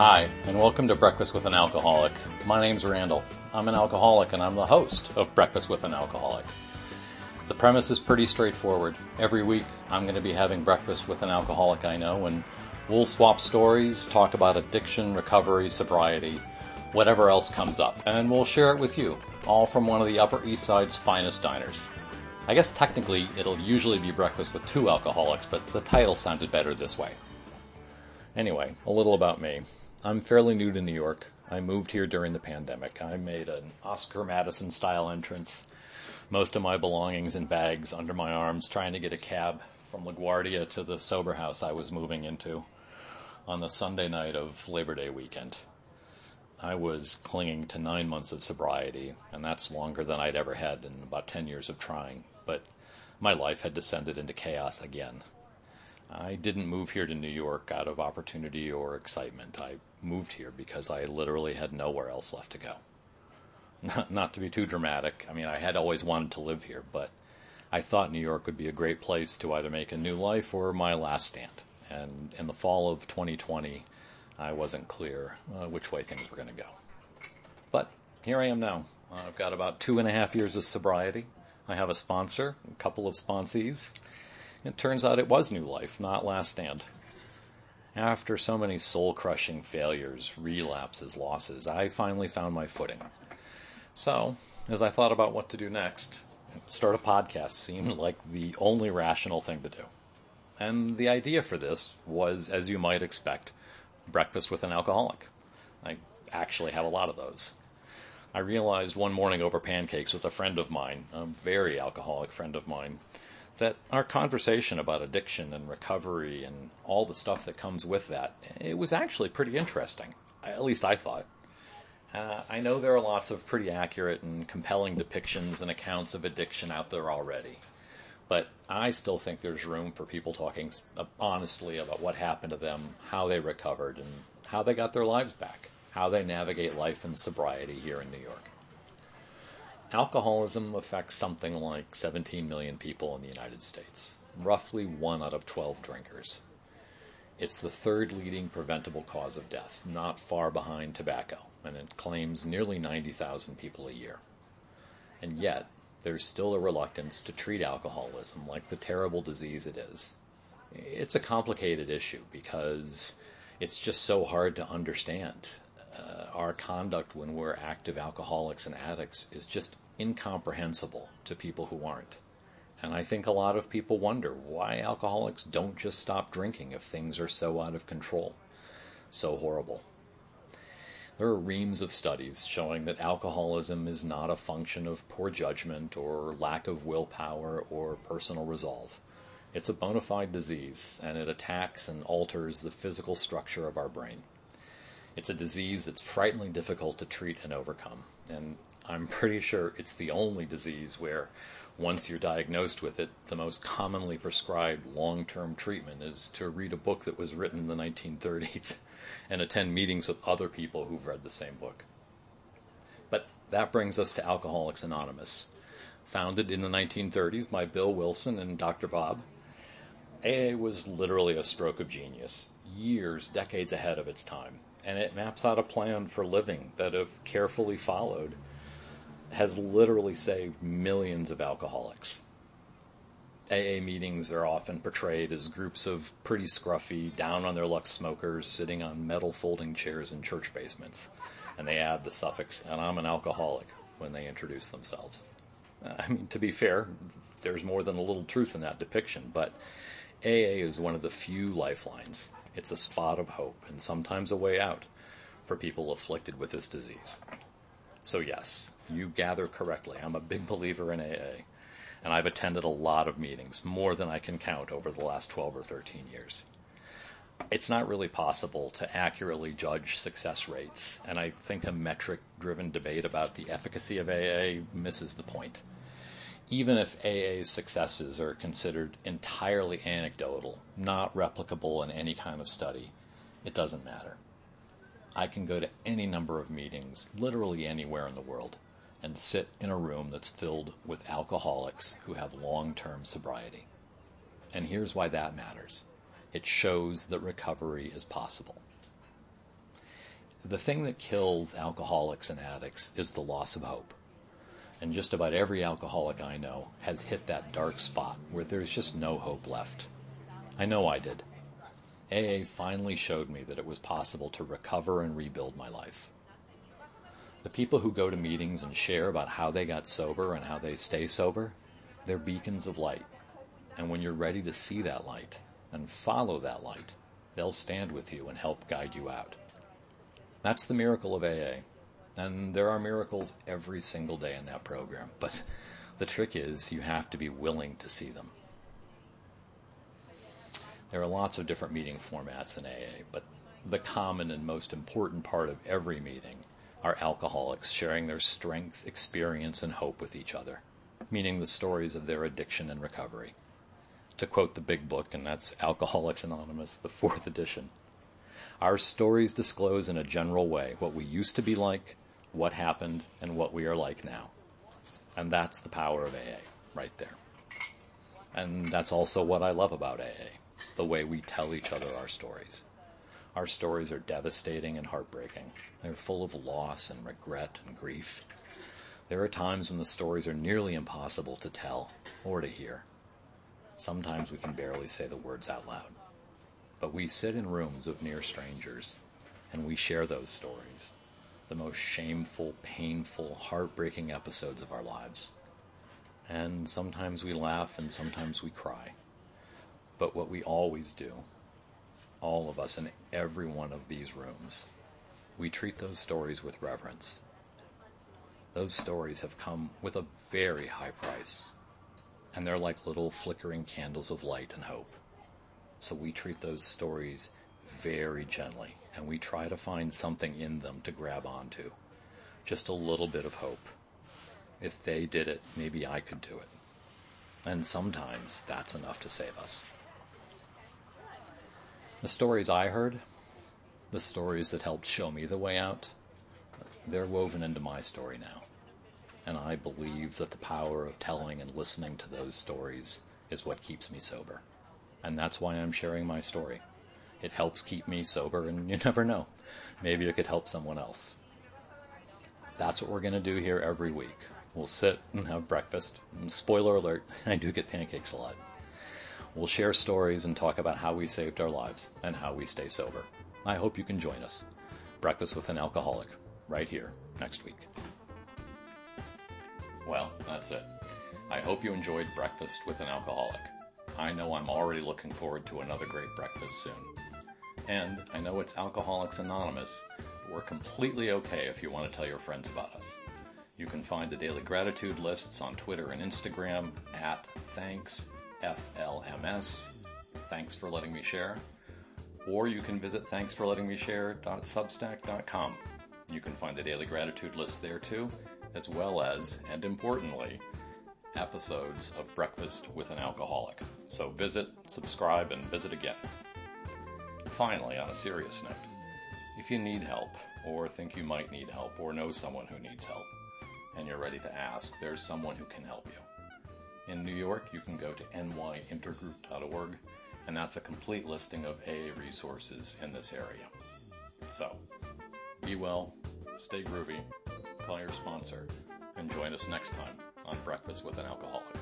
Hi, and welcome to Breakfast with an Alcoholic. My name's Randall. I'm an alcoholic, and I'm the host of Breakfast with an Alcoholic. The premise is pretty straightforward. Every week, I'm going to be having breakfast with an alcoholic I know, and we'll swap stories, talk about addiction, recovery, sobriety, whatever else comes up, and we'll share it with you, all from one of the Upper East Side's finest diners. I guess technically it'll usually be breakfast with two alcoholics, but the title sounded better this way. Anyway, a little about me. I'm fairly new to New York. I moved here during the pandemic. I made an Oscar Madison style entrance most of my belongings in bags under my arms, trying to get a cab from LaGuardia to the sober house I was moving into on the Sunday night of Labor Day weekend. I was clinging to nine months of sobriety, and that's longer than I'd ever had in about 10 years of trying, but my life had descended into chaos again. I didn't move here to New York out of opportunity or excitement. I moved here because I literally had nowhere else left to go. Not, not to be too dramatic. I mean, I had always wanted to live here, but I thought New York would be a great place to either make a new life or my last stand. And in the fall of 2020, I wasn't clear uh, which way things were going to go. But here I am now. I've got about two and a half years of sobriety. I have a sponsor, a couple of sponsees. It turns out it was New Life, not Last Stand. After so many soul crushing failures, relapses, losses, I finally found my footing. So, as I thought about what to do next, start a podcast seemed like the only rational thing to do. And the idea for this was, as you might expect, breakfast with an alcoholic. I actually have a lot of those. I realized one morning over pancakes with a friend of mine, a very alcoholic friend of mine, that our conversation about addiction and recovery and all the stuff that comes with that, it was actually pretty interesting. At least I thought. Uh, I know there are lots of pretty accurate and compelling depictions and accounts of addiction out there already, but I still think there's room for people talking uh, honestly about what happened to them, how they recovered, and how they got their lives back, how they navigate life in sobriety here in New York. Alcoholism affects something like 17 million people in the United States, roughly one out of 12 drinkers. It's the third leading preventable cause of death, not far behind tobacco and it claims nearly 90,000 people a year. And yet, there's still a reluctance to treat alcoholism like the terrible disease it is. It's a complicated issue because it's just so hard to understand. Our conduct when we're active alcoholics and addicts is just incomprehensible to people who aren't. And I think a lot of people wonder why alcoholics don't just stop drinking if things are so out of control, so horrible. There are reams of studies showing that alcoholism is not a function of poor judgment or lack of willpower or personal resolve. It's a bona fide disease, and it attacks and alters the physical structure of our brain. It's a disease that's frighteningly difficult to treat and overcome, and I'm pretty sure it's the only disease where, once you're diagnosed with it, the most commonly prescribed long term treatment is to read a book that was written in the 1930s and attend meetings with other people who've read the same book. But that brings us to Alcoholics Anonymous. Founded in the 1930s by Bill Wilson and Dr. Bob, AA was literally a stroke of genius, years, decades ahead of its time, and it maps out a plan for living that, if carefully followed, has literally saved millions of alcoholics. AA meetings are often portrayed as groups of pretty scruffy, down on their luck smokers sitting on metal folding chairs in church basements. And they add the suffix, and I'm an alcoholic, when they introduce themselves. I mean, to be fair, there's more than a little truth in that depiction, but AA is one of the few lifelines. It's a spot of hope and sometimes a way out for people afflicted with this disease. So, yes, you gather correctly. I'm a big believer in AA and I've attended a lot of meetings, more than I can count over the last 12 or 13 years. It's not really possible to accurately judge success rates, and I think a metric driven debate about the efficacy of AA misses the point. Even if AA's successes are considered entirely anecdotal, not replicable in any kind of study, it doesn't matter. I can go to any number of meetings, literally anywhere in the world, and sit in a room that's filled with alcoholics who have long term sobriety. And here's why that matters it shows that recovery is possible. the thing that kills alcoholics and addicts is the loss of hope. And just about every alcoholic I know has hit that dark spot where there's just no hope left. I know I did. AA finally showed me that it was possible to recover and rebuild my life. The people who go to meetings and share about how they got sober and how they stay sober, they're beacons of light. And when you're ready to see that light and follow that light, they'll stand with you and help guide you out. That's the miracle of AA. And there are miracles every single day in that program. But the trick is you have to be willing to see them. There are lots of different meeting formats in AA, but the common and most important part of every meeting are alcoholics sharing their strength, experience, and hope with each other, meaning the stories of their addiction and recovery. To quote the big book, and that's Alcoholics Anonymous, the fourth edition our stories disclose in a general way what we used to be like, what happened, and what we are like now. And that's the power of AA, right there. And that's also what I love about AA the way we tell each other our stories. Our stories are devastating and heartbreaking. They're full of loss and regret and grief. There are times when the stories are nearly impossible to tell or to hear. Sometimes we can barely say the words out loud. But we sit in rooms of near strangers and we share those stories, the most shameful, painful, heartbreaking episodes of our lives. And sometimes we laugh and sometimes we cry. But what we always do, all of us in every one of these rooms, we treat those stories with reverence. Those stories have come with a very high price, and they're like little flickering candles of light and hope. So we treat those stories very gently and we try to find something in them to grab onto. Just a little bit of hope. If they did it, maybe I could do it. And sometimes that's enough to save us. The stories I heard, the stories that helped show me the way out, they're woven into my story now. And I believe that the power of telling and listening to those stories is what keeps me sober and that's why I'm sharing my story. It helps keep me sober, and you never know. Maybe it could help someone else. That's what we're going to do here every week. We'll sit and have breakfast. And spoiler alert, I do get pancakes a lot. We'll share stories and talk about how we saved our lives and how we stay sober. I hope you can join us. Breakfast with an Alcoholic, right here, next week. Well, that's it. I hope you enjoyed Breakfast with an Alcoholic. I know I'm already looking forward to another great breakfast soon. And I know it's Alcoholics Anonymous, but we're completely okay if you want to tell your friends about us. You can find the daily gratitude lists on Twitter and Instagram at thanksflms. Thanks for letting me share. Or you can visit thanksforlettingmeshare.substack.com. You can find the daily gratitude list there too, as well as, and importantly, episodes of Breakfast with an Alcoholic. So visit, subscribe, and visit again. Finally, on a serious note, if you need help, or think you might need help, or know someone who needs help, and you're ready to ask, there's someone who can help you. In New York, you can go to nyintergroup.org, and that's a complete listing of AA resources in this area. So, be well, stay groovy, call your sponsor, and join us next time on Breakfast with an Alcoholic.